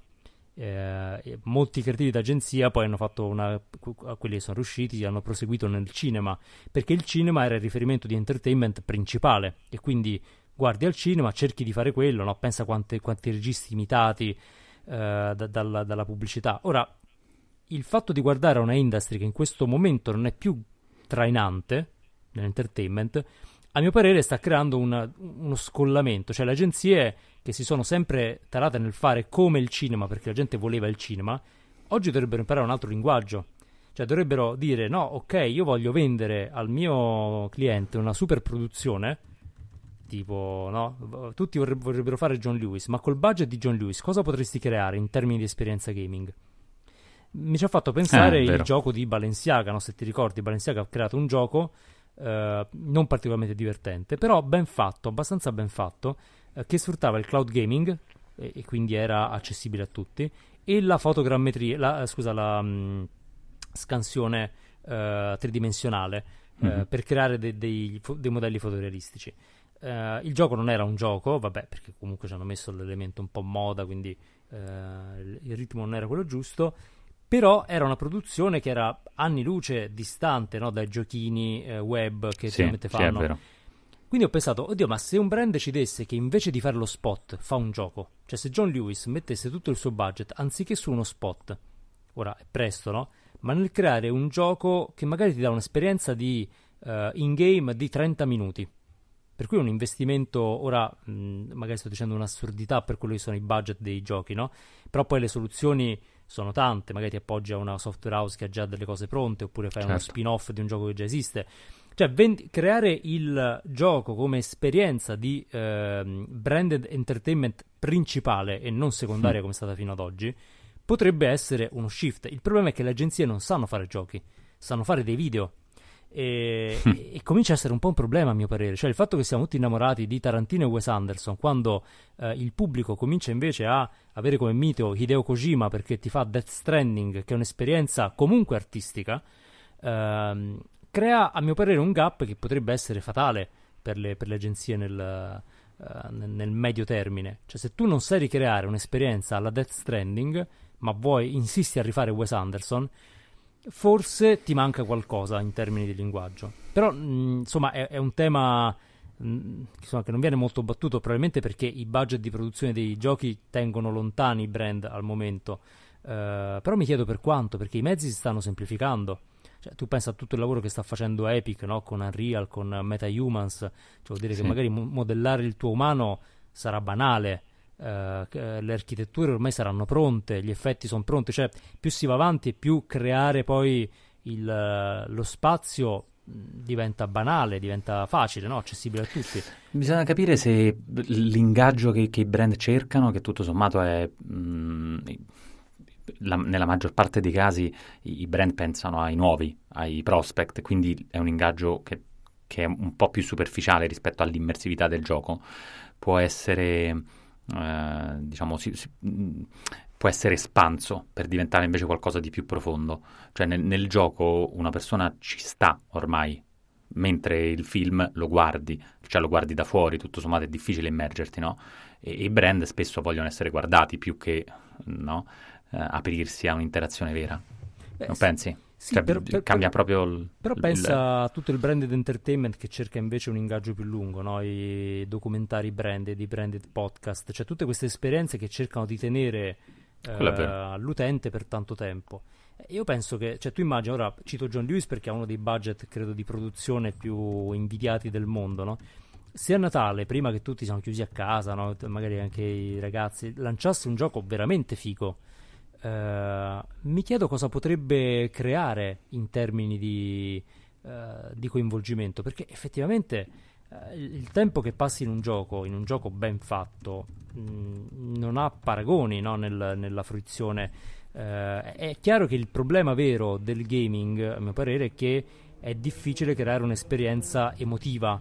eh, molti creativi d'agenzia poi hanno fatto una quelli che sono riusciti hanno proseguito nel cinema perché il cinema era il riferimento di entertainment principale e quindi guardi al cinema cerchi di fare quello no? pensa quante, quanti registi imitati eh, da, dalla, dalla pubblicità ora il fatto di guardare una industry che in questo momento non è più trainante nell'entertainment a mio parere sta creando una, uno scollamento cioè le agenzie che si sono sempre tarate nel fare come il cinema perché la gente voleva il cinema, oggi dovrebbero imparare un altro linguaggio. Cioè dovrebbero dire no, ok, io voglio vendere al mio cliente una super produzione, tipo, no, tutti vorrebbero fare John Lewis, ma col budget di John Lewis cosa potresti creare in termini di esperienza gaming? mi ci ha fatto pensare eh, il gioco di Balenciaga, no? se ti ricordi, Balenciaga ha creato un gioco eh, non particolarmente divertente, però ben fatto, abbastanza ben fatto, eh, che sfruttava il cloud gaming e, e, quindi era accessibile a tutti, e la fotogrammetria, la, scusa, la mh, mm, scansione eh, tridimensionale mm-hmm. per creare de- dei, dei, modelli fotorealistici. il gioco non era un gioco, vabbè, perché comunque ci hanno messo l'elemento un po' moda, quindi il ritmo non era quello giusto però era una produzione che era anni luce distante no, dai giochini eh, web che sì, fanno. Sì. Quindi ho pensato, oddio, ma se un brand decidesse che invece di fare lo spot fa un gioco, cioè se John Lewis mettesse tutto il suo budget anziché su uno spot, ora è presto, no? Ma nel creare un gioco che magari ti dà un'esperienza di uh, in-game di 30 minuti. Per cui un investimento, ora mh, magari sto dicendo un'assurdità per quello che sono i budget dei giochi, no? Però poi le soluzioni sono tante, magari ti appoggi a una software house che ha già delle cose pronte, oppure fai certo. uno spin-off di un gioco che già esiste. Cioè, vend- creare il gioco come esperienza di eh, branded entertainment principale e non secondaria mm. come è stata fino ad oggi, potrebbe essere uno shift. Il problema è che le agenzie non sanno fare giochi, sanno fare dei video. E, e, comincia a essere un po' un problema a mio parere, cioè il fatto che siamo tutti innamorati di Tarantino e Wes Anderson quando eh, il pubblico comincia invece a avere come mito Hideo Kojima perché ti fa Death Stranding che è un'esperienza comunque artistica ehm, crea a mio parere un gap che potrebbe essere fatale per le, per le agenzie nel, uh, nel, medio termine. Cioè se tu non sai ricreare un'esperienza alla Death Stranding ma vuoi insisti a rifare Wes Anderson forse ti manca qualcosa in termini di linguaggio. Però, mh, mm, insomma, è, è, un tema mh, mm, insomma, che non viene molto battuto, probabilmente perché i budget di produzione dei giochi tengono lontani i brand al momento. Uh, però mi chiedo per quanto, perché i mezzi si stanno semplificando. Cioè, tu pensa a tutto il lavoro che sta facendo Epic no? con Unreal, con MetaHumans, cioè vuol dire sì. che magari mo- modellare il tuo umano sarà banale Uh, le architetture ormai saranno pronte, gli effetti sono pronti, cioè più si va avanti più creare poi il, lo spazio diventa banale, diventa facile, no? accessibile a tutti. Bisogna capire se l'ingaggio che, che i brand cercano, che tutto sommato è... Mh, la, nella maggior parte dei casi i, i, brand pensano ai nuovi, ai prospect, quindi è un ingaggio che, che è un po' più superficiale rispetto all'immersività del gioco. Può essere eh, diciamo, si, si, mm, può essere espanso per diventare invece qualcosa di più profondo. Cioè nel, nel, gioco una persona ci sta ormai, mentre il film lo guardi, cioè lo guardi da fuori, tutto sommato è difficile immergerti, no? E, i brand spesso vogliono essere guardati più che no? eh, aprirsi a un'interazione vera. Beh, non pensi? Sì, cioè, per, per, cambia proprio il, Però il, pensa il... a tutto il branded entertainment che cerca invece un ingaggio più lungo, no? i documentari branded, i branded podcast, cioè tutte queste esperienze che cercano di tenere eh, l'utente per tanto tempo. Io penso che, cioè tu immagini, ora cito John Lewis perché ha uno dei budget, credo, di produzione più invidiati del mondo, no? Se a Natale, prima che tutti siano chiusi a casa, no? magari anche i ragazzi, lanciasse un gioco veramente figo, Uh, mi chiedo cosa potrebbe creare in termini di, uh, di coinvolgimento, perché effettivamente uh, il tempo che passi in un gioco, in un gioco ben fatto, mh, mm, non ha paragoni no, nel, nella fruizione. è chiaro che il problema vero del gaming, a mio parere, è che è difficile creare un'esperienza emotiva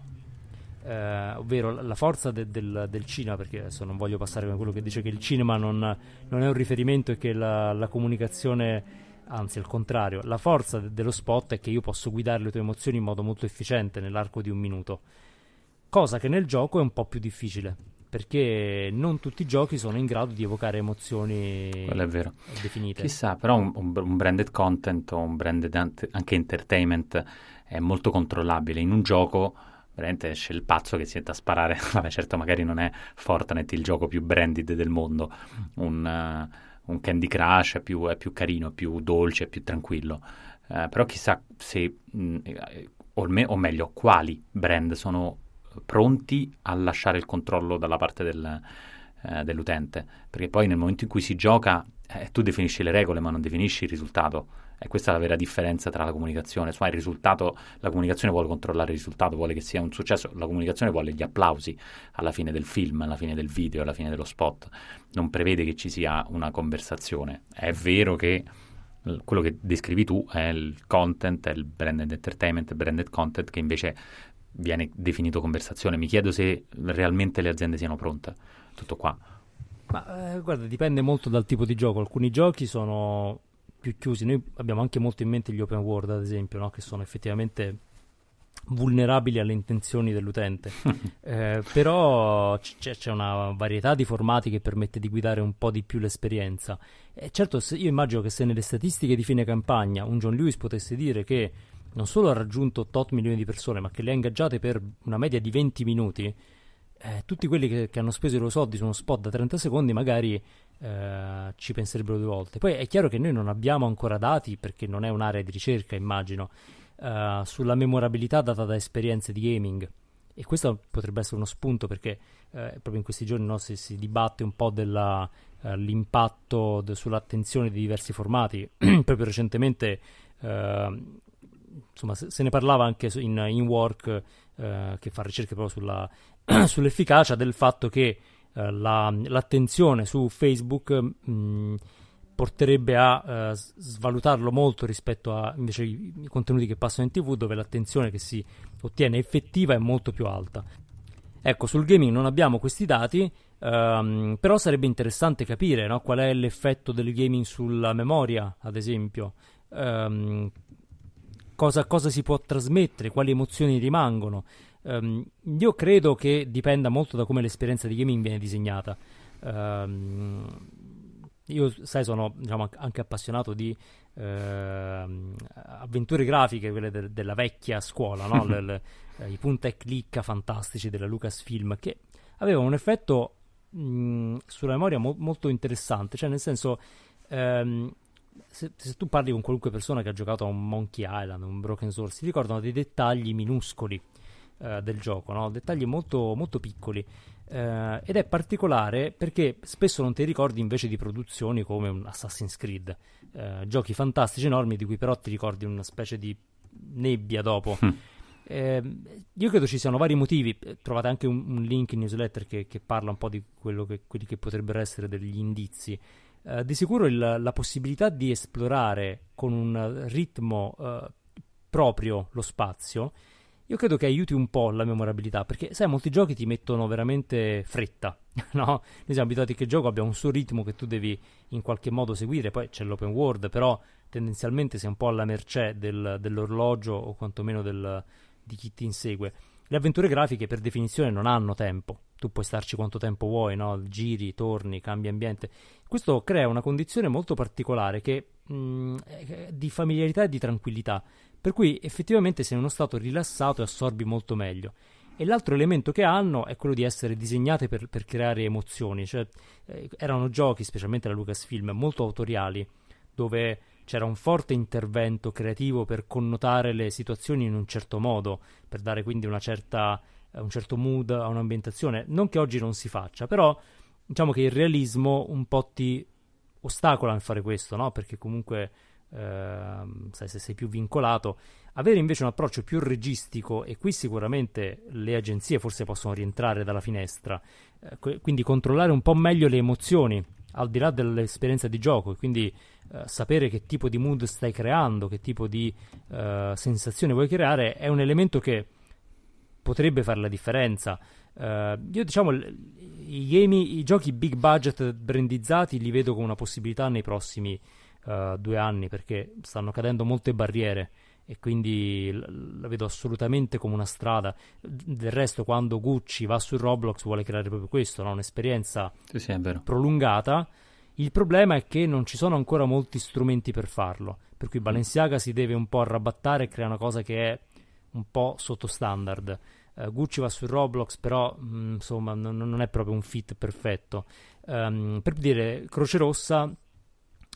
eh, ovvero la forza de- del, del, cinema, perché adesso non voglio passare come quello che dice che il cinema non, non è un riferimento e che la, la, comunicazione, anzi al contrario, la forza de- dello spot è che io posso guidare le tue emozioni in modo molto efficiente nell'arco di un minuto, cosa che nel gioco è un po' più difficile. Perché non tutti i giochi sono in grado di evocare emozioni definite. Chissà, però un, un branded content o un branded anche entertainment è molto controllabile. In un gioco veramente esce il pazzo che si mette a sparare. [laughs] Vabbè, certo, magari non è Fortnite il gioco più branded del mondo. Un, uh, un Candy Crush è più, è più, carino, più dolce, è più tranquillo. Uh, però chissà se, mh, mm, o, me, o, meglio, quali brand sono pronti a lasciare il controllo dalla parte del, uh, dell'utente. Perché poi nel momento in cui si gioca, eh, tu definisci le regole, ma non definisci il risultato. E questa è la vera differenza tra la comunicazione. Cioè, il risultato, la comunicazione vuole controllare il risultato, vuole che sia un successo, la comunicazione vuole gli applausi alla fine del film, alla fine del video, alla fine dello spot. Non prevede che ci sia una conversazione. È vero che quello che descrivi tu è il content, è il branded entertainment, il branded content che invece viene definito conversazione. Mi chiedo se realmente le aziende siano pronte. Tutto qua. Ma eh, guarda, dipende molto dal tipo di gioco. Alcuni giochi sono più chiusi. Noi abbiamo anche molto in mente gli open world, ad esempio, no? che sono effettivamente vulnerabili alle intenzioni dell'utente. [laughs] eh, però c- c'è una varietà di formati che permette di guidare un po' di più l'esperienza. E certo, io immagino che se nelle statistiche di fine campagna un John Lewis potesse dire che non solo ha raggiunto 8 milioni di persone, ma che le ha ingaggiate per una media di 20 minuti, eh, tutti quelli che, che, hanno speso i loro soldi su uno spot da 30 secondi magari eh, ci penserebbero due volte. Poi è chiaro che noi non abbiamo ancora dati, perché non è un'area di ricerca, immagino, eh, sulla memorabilità data da esperienze di gaming. E questo potrebbe essere uno spunto perché eh, proprio in questi giorni no, si, si, dibatte un po' dell'impatto eh, de, sull'attenzione di diversi formati. [clears throat] proprio recentemente eh, insomma, se, se, ne parlava anche in, in Work, eh, che fa ricerche proprio sulla, [clears throat] sull'efficacia del fatto che eh, la, l'attenzione su Facebook mh, porterebbe a uh, svalutarlo molto rispetto a invece i, i, contenuti che passano in tv dove l'attenzione che si ottiene effettiva è molto più alta. Ecco, sul gaming non abbiamo questi dati, um, però sarebbe interessante capire no, qual è l'effetto del gaming sulla memoria, ad esempio, um, cosa, cosa, si può trasmettere, quali emozioni rimangono. Um, io credo che dipenda molto da come l'esperienza di gaming viene disegnata. Um, io, sai, sono diciamo, anche appassionato di eh, avventure grafiche, quelle de- della vecchia scuola, no? [laughs] le, le, eh, i punta e clicca fantastici della Lucasfilm, che avevano un effetto mh, sulla memoria mo- molto interessante, cioè nel senso... Ehm, se, se, tu parli con qualunque persona che ha giocato a un Monkey Island, un Broken Source, ti ricordano dei dettagli minuscoli eh, del gioco, no? dettagli molto, molto piccoli. Uh, ed è particolare perché spesso non ti ricordi invece di produzioni come un Assassin's Creed, uh, giochi fantastici enormi di cui però ti ricordi una specie di nebbia dopo. Mm. Eh, io credo ci siano vari motivi, trovate anche un, un link in newsletter che, che, parla un po' di che, quelli che potrebbero essere degli indizi. Uh, di sicuro il, la possibilità di esplorare con un ritmo proprio lo spazio io credo che aiuti un po' la memorabilità, perché sai, molti giochi ti mettono veramente fretta, [laughs] no? Noi siamo abituati che il gioco abbia un suo ritmo che tu devi in qualche modo seguire, poi c'è l'open world, però tendenzialmente sei un po' alla mercé del, dell'orologio o quantomeno del, di chi ti insegue. Le avventure grafiche per definizione non hanno tempo, tu puoi starci quanto tempo vuoi, no? giri, torni, cambi ambiente. Questo crea una condizione molto particolare che, mh, mm, di familiarità e di tranquillità per cui effettivamente sei in uno stato rilassato e assorbi molto meglio. E l'altro elemento che hanno è quello di essere disegnate per, per creare emozioni, cioè eh, erano giochi, specialmente la Lucasfilm, molto autoriali, dove c'era un forte intervento creativo per connotare le situazioni in un certo modo, per dare quindi certa, un certo mood a un'ambientazione. Non che oggi non si faccia, però diciamo che il realismo un po' ti ostacola nel fare questo, no? Perché comunque Ehm, sai, se sei più vincolato. Avere invece un approccio più registico, e qui sicuramente le agenzie forse possono rientrare dalla finestra, eh, quindi controllare un po' meglio le emozioni al di là dell'esperienza di gioco, e quindi eh, sapere che tipo di mood stai creando, che tipo di eh, sensazione vuoi creare, è un elemento che potrebbe fare la differenza. Uh, io diciamo i, game, i giochi big budget brandizzati li vedo come una possibilità nei prossimi uh, due anni perché stanno cadendo molte barriere e quindi la vedo assolutamente come una strada. Del resto, quando Gucci va su Roblox vuole creare proprio questo, no? un'esperienza sì, sì, prolungata. Il problema è che non ci sono ancora molti strumenti per farlo, per cui Balenciaga si deve un po' arrabattare e crea una cosa che è un po' sotto standard. Uh, Gucci va su Roblox, però mh, mm, insomma n- non è proprio un fit perfetto. Um, per dire, Croce Rossa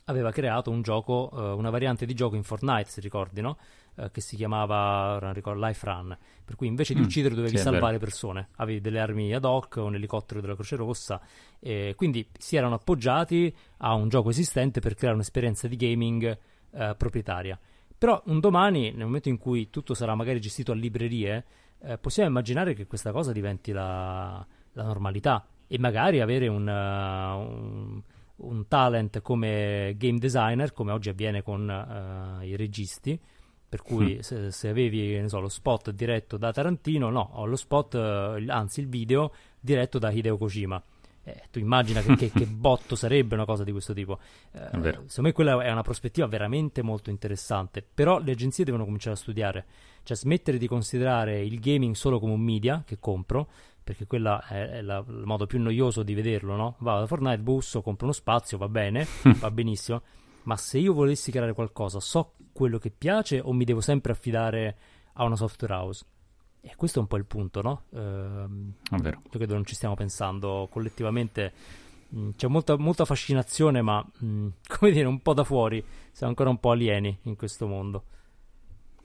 aveva creato un gioco, uh, una variante di gioco in Fortnite, se ricordi, no? Uh, che si chiamava, non ricordo, Life Run, per cui invece di mm, uccidere dovevi sì, salvare persone, avevi delle armi ad hoc, un elicottero della Croce Rossa, e quindi si erano appoggiati a un gioco esistente per creare un'esperienza di gaming uh, proprietaria. Però un domani, nel momento in cui tutto sarà magari gestito a librerie, possiamo immaginare che questa cosa diventi la, la normalità e magari avere un, un un talent come game designer, come oggi avviene con uh, i registi, per cui mm. se, se, avevi so, lo spot diretto da Tarantino, no, ho lo spot, uh, anzi il video diretto da Hideo Kojima. Eh, tu immagina che, che, che, [laughs] botto sarebbe una cosa di questo tipo. Eh, secondo me quella è una prospettiva veramente molto interessante, però le agenzie devono cominciare a studiare, cioè smettere di considerare il gaming solo come un media che compro, perché quello è, è la, il modo più noioso di vederlo, no? Vado da Fortnite, busso, compro uno spazio, va bene, [laughs] va benissimo, ma se io volessi creare qualcosa, so quello che piace o mi devo sempre affidare a una software house? E questo è un po' il punto, no? Ehm, io credo non ci stiamo pensando collettivamente. Mh, mm, c'è molta, molta, fascinazione, ma mh, mm, [laughs] come dire, un po' da fuori. Siamo ancora un po' alieni in questo mondo.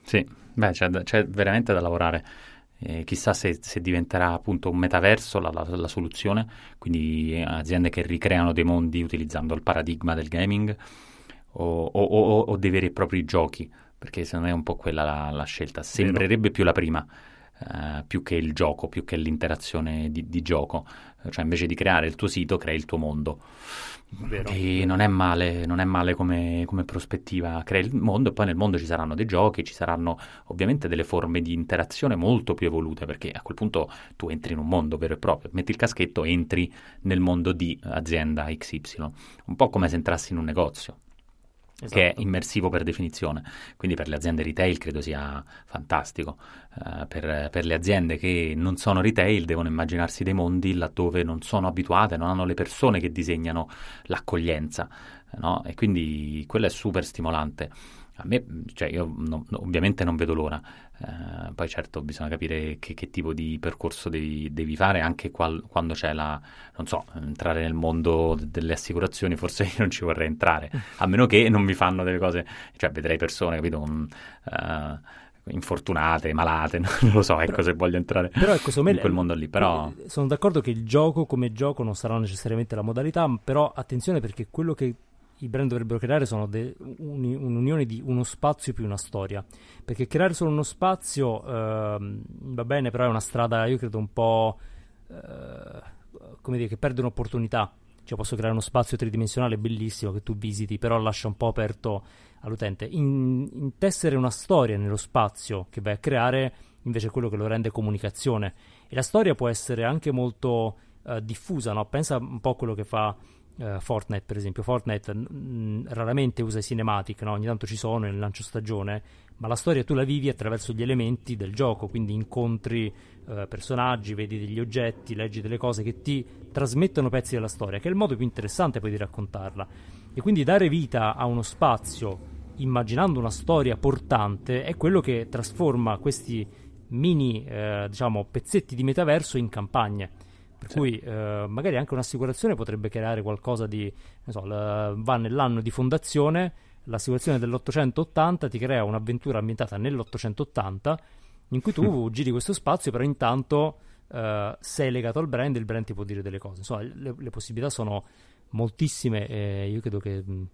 Sì, beh, c'è, c'è veramente da lavorare. Eh, chissà se, se, diventerà appunto un metaverso la, la, la, soluzione, quindi aziende che ricreano dei mondi utilizzando il paradigma del gaming o, o, o, o dei veri e propri giochi, perché secondo me è un po' quella la, la scelta. Sembrerebbe Vero. più la prima eh, più che il gioco, più che l'interazione di, di, gioco. Cioè, invece di creare il tuo sito, crei il tuo mondo. Vero. E non è male, non è male come, come, prospettiva. Crei il mondo e poi nel mondo ci saranno dei giochi, ci saranno ovviamente delle forme di interazione molto più evolute, perché a quel punto tu entri in un mondo vero e proprio, metti il caschetto, entri nel mondo di azienda XY, un po' come se entrassi in un negozio esatto. che è immersivo per definizione. Quindi per le aziende retail credo sia fantastico. Uh, per, per, le aziende che non sono retail devono immaginarsi dei mondi laddove non sono abituate, non hanno le persone che disegnano l'accoglienza. No? E quindi quello è super stimolante. A me, cioè io no, ovviamente non vedo l'ora, eh, poi certo bisogna capire che, che tipo di percorso devi, devi fare anche qual, quando c'è la, non so, entrare nel mondo delle assicurazioni, forse [laughs] io non ci vorrei entrare, a meno che non mi fanno delle cose, cioè vedrei persone, capito, con, uh, infortunate, malate, [laughs] non lo so, ecco però, se voglio entrare però, ecco, in me, quel mondo lì, però... Sono d'accordo che il gioco come gioco non sarà necessariamente la modalità, però attenzione perché quello che i brand dovrebbero creare sono de- un- un'unione di uno spazio più una storia. Perché creare solo uno spazio ehm, va bene, però è una strada, io credo, un po' eh, come dire, che perde un'opportunità. Cioè, posso creare uno spazio tridimensionale bellissimo che tu visiti, però lascia un po' aperto all'utente. In- intessere una storia nello spazio che vai a creare, invece, è quello che lo rende comunicazione. E la storia può essere anche molto eh, diffusa, no? Pensa un po' a quello che fa Uh, Fortnite, per esempio, Fortnite mh, raramente usa i cinematic, no? ogni tanto ci sono nel lancio stagione, ma la storia tu la vivi attraverso gli elementi del gioco, quindi incontri uh, personaggi, vedi degli oggetti, leggi delle cose che ti trasmettono pezzi della storia, che è il modo più interessante poi di raccontarla. E quindi dare vita a uno spazio immaginando una storia portante è quello che trasforma questi mini, eh, diciamo, pezzetti di metaverso in campagne. Per sì. cui eh, magari anche un'assicurazione potrebbe creare qualcosa di, non so, la, va nell'anno di fondazione, l'assicurazione dell'880 ti crea un'avventura ambientata nell'880 in cui tu giri questo spazio, però intanto eh, sei legato al brand e il brand ti può dire delle cose. Insomma, le, le possibilità sono moltissime e io credo che... Mh,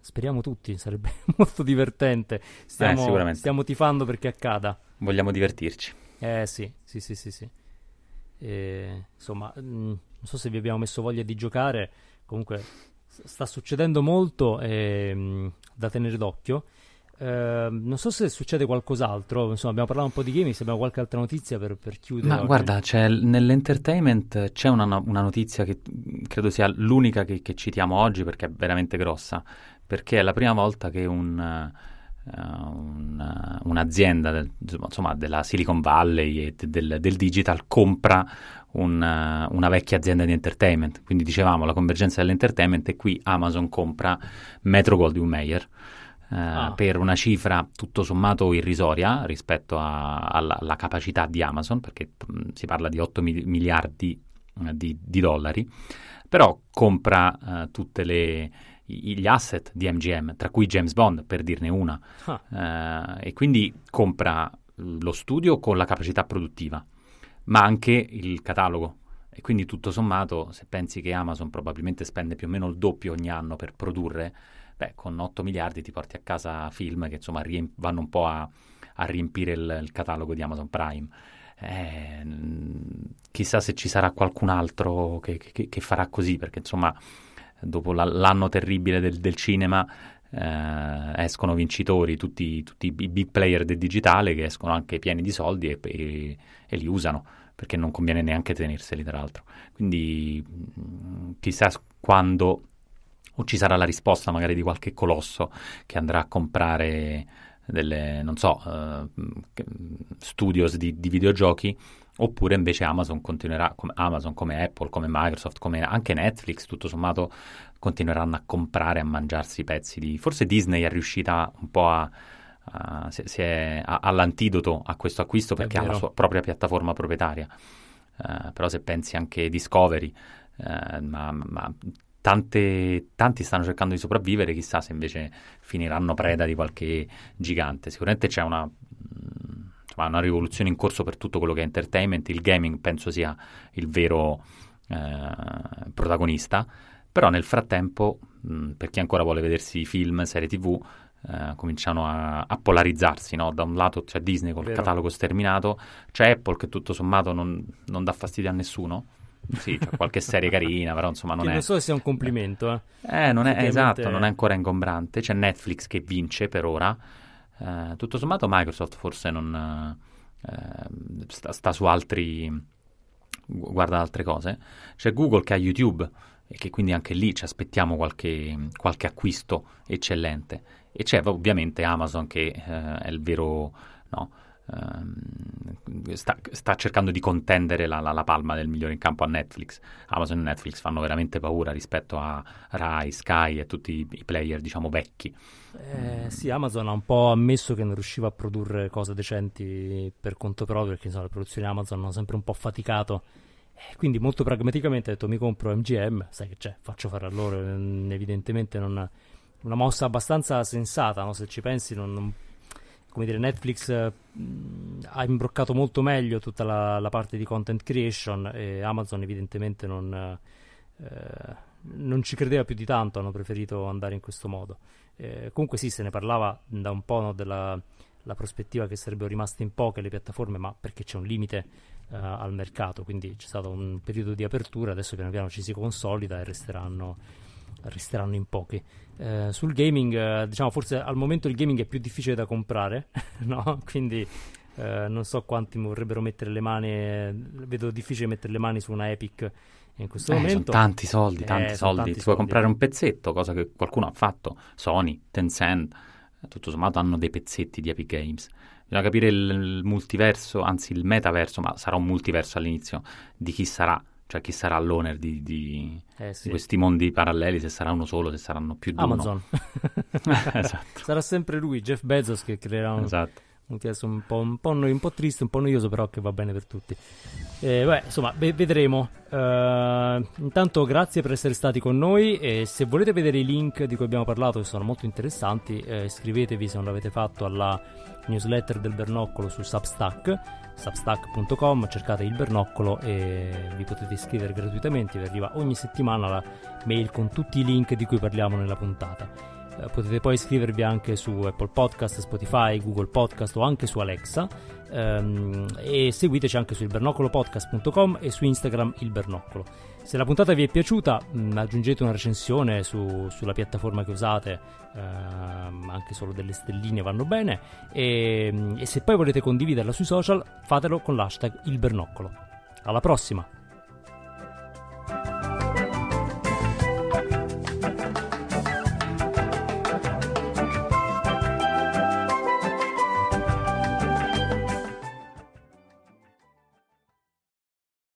speriamo tutti, sarebbe [laughs] molto divertente. Stiamo, eh, stiamo tifando perché accada. Vogliamo divertirci. Eh sì, sì, sì, sì. sì. E, insomma, mh, mm, non so se vi abbiamo messo voglia di giocare, comunque sta succedendo molto e, mh, mm, da tenere d'occhio. Uh, non so se succede qualcos'altro, insomma abbiamo parlato un po' di gaming, se abbiamo qualche altra notizia per, per chiudere. Ma guarda, c'è, nell'entertainment c'è una, una, notizia che credo sia l'unica che, che, citiamo oggi perché è veramente grossa, perché è la prima volta che un... Uh, eh, un, un'azienda del, insomma, della Silicon Valley e del, del digital compra un, una vecchia azienda di entertainment. Quindi dicevamo la convergenza dell'entertainment e qui Amazon compra Metro Goldwyn Mayer. Uh, ah. per una cifra tutto sommato irrisoria rispetto a, alla, alla, capacità di Amazon, perché mh, si parla di 8 mi- miliardi uh, di, di, dollari, però compra uh, tutte le, gli asset di MGM, tra cui James Bond, per dirne una, ah. eh, e quindi compra lo studio con la capacità produttiva, ma anche il catalogo. E quindi tutto sommato, se pensi che Amazon probabilmente spende più o meno il doppio ogni anno per produrre, beh, con 8 miliardi ti porti a casa film che insomma riemp- vanno un po' a, a riempire il, il, catalogo di Amazon Prime. Eh, chissà se ci sarà qualcun altro che, che, che farà così, perché insomma dopo la, l'anno terribile del, del cinema eh, escono vincitori tutti, tutti, i big player del digitale che escono anche pieni di soldi e, e, e li usano perché non conviene neanche tenerseli tra l'altro. Quindi mh, chissà quando o ci sarà la risposta magari di qualche colosso che andrà a comprare delle, non so, uh, studios di, di, videogiochi, oppure invece Amazon continuerà, come Amazon, come Apple, come Microsoft, come anche Netflix, tutto sommato, continueranno a comprare, a mangiarsi pezzi di... Forse Disney è riuscita un po' a... a si, si è, a, all'antidoto a questo acquisto perché ha la sua propria piattaforma proprietaria. Uh, però se pensi anche Discovery, uh, ma, ma Tante, tanti stanno cercando di sopravvivere, chissà se invece finiranno preda di qualche gigante. Sicuramente c'è una, insomma, una rivoluzione in corso per tutto quello che è entertainment, il gaming penso sia il vero eh, protagonista, però nel frattempo, mh, per chi ancora vuole vedersi film, serie tv, eh, cominciano a, a polarizzarsi, no? da un lato c'è Disney col Vero. catalogo sterminato, c'è Apple che tutto sommato non, non dà fastidio a nessuno, sì, c'è qualche serie carina, però insomma non che è... Non so se sia un complimento, eh. Eh, non è, esatto, non è ancora ingombrante. C'è Netflix che vince per ora. Eh, tutto sommato Microsoft forse non... Eh, sta, sta, su altri... guarda altre cose. C'è Google che ha YouTube e che quindi anche lì ci aspettiamo qualche, qualche acquisto eccellente. E c'è ovviamente Amazon che eh, è il vero... No, sta, sta, cercando di contendere la, la, la, palma del migliore in campo a Netflix. Amazon e Netflix fanno veramente paura rispetto a Rai, Sky e tutti i, player, diciamo, vecchi. Eh, sì, Amazon ha un po' ammesso che non riusciva a produrre cose decenti per conto proprio, perché insomma, le produzioni Amazon hanno sempre un po' faticato. Eh, quindi molto pragmaticamente ha detto mi compro MGM, sai che c'è, faccio fare a loro, evidentemente non, una mossa abbastanza sensata, no? se ci pensi non, non come dire, Netflix mm, ha imbroccato molto meglio tutta la, la, parte di content creation e Amazon evidentemente non, eh, non, ci credeva più di tanto, hanno preferito andare in questo modo. Eh, comunque sì, se ne parlava da un po' no, della prospettiva che sarebbero rimaste in poche le piattaforme, ma perché c'è un limite eh, al mercato, quindi c'è stato un periodo di apertura, adesso piano piano ci si consolida e resteranno resteranno in pochi. Eh, sul gaming, eh, diciamo, forse al momento il gaming è più difficile da comprare, [laughs] no? Quindi eh, non so quanti vorrebbero mettere le mani, vedo difficile mettere le mani su una Epic in questo eh, momento. Sono tanti soldi, tanti eh, soldi. Tanti Ti puoi comprare un pezzetto, cosa che qualcuno ha fatto. Sony, Tencent, tutto sommato hanno dei pezzetti di Epic Games. Bisogna capire il multiverso, anzi il metaverso, ma sarà un multiverso all'inizio, di chi sarà cioè chi sarà l'owner di, di, eh sì. di, questi mondi paralleli, se sarà uno solo, se saranno più di Amazon. [laughs] esatto. Sarà sempre lui, Jeff Bezos, che creerà un, esatto. un testo un po', un, un po', triste, un po' noioso, però che va bene per tutti. Eh, beh, insomma, be- vedremo. Uh, intanto grazie per essere stati con noi e se volete vedere i link di cui abbiamo parlato, che sono molto interessanti, eh, iscrivetevi se non l'avete fatto alla newsletter del Bernoccolo su Substack substack.com, cercate il bernoccolo e vi potete iscrivere gratuitamente, vi arriva ogni settimana la mail con tutti i link di cui parliamo nella puntata. Eh, potete poi iscrivervi anche su Apple Podcast, Spotify, Google Podcast o anche su Alexa ehm, e seguiteci anche su ilbernoccolopodcast.com e su Instagram il bernoccolo. Se la puntata vi è piaciuta, mh, mm, aggiungete una recensione su, sulla piattaforma che usate, ehm, anche solo delle stelline vanno bene. E, e se poi volete condividerla sui social, fatelo con l'hashtag il bernoccolo. Alla prossima!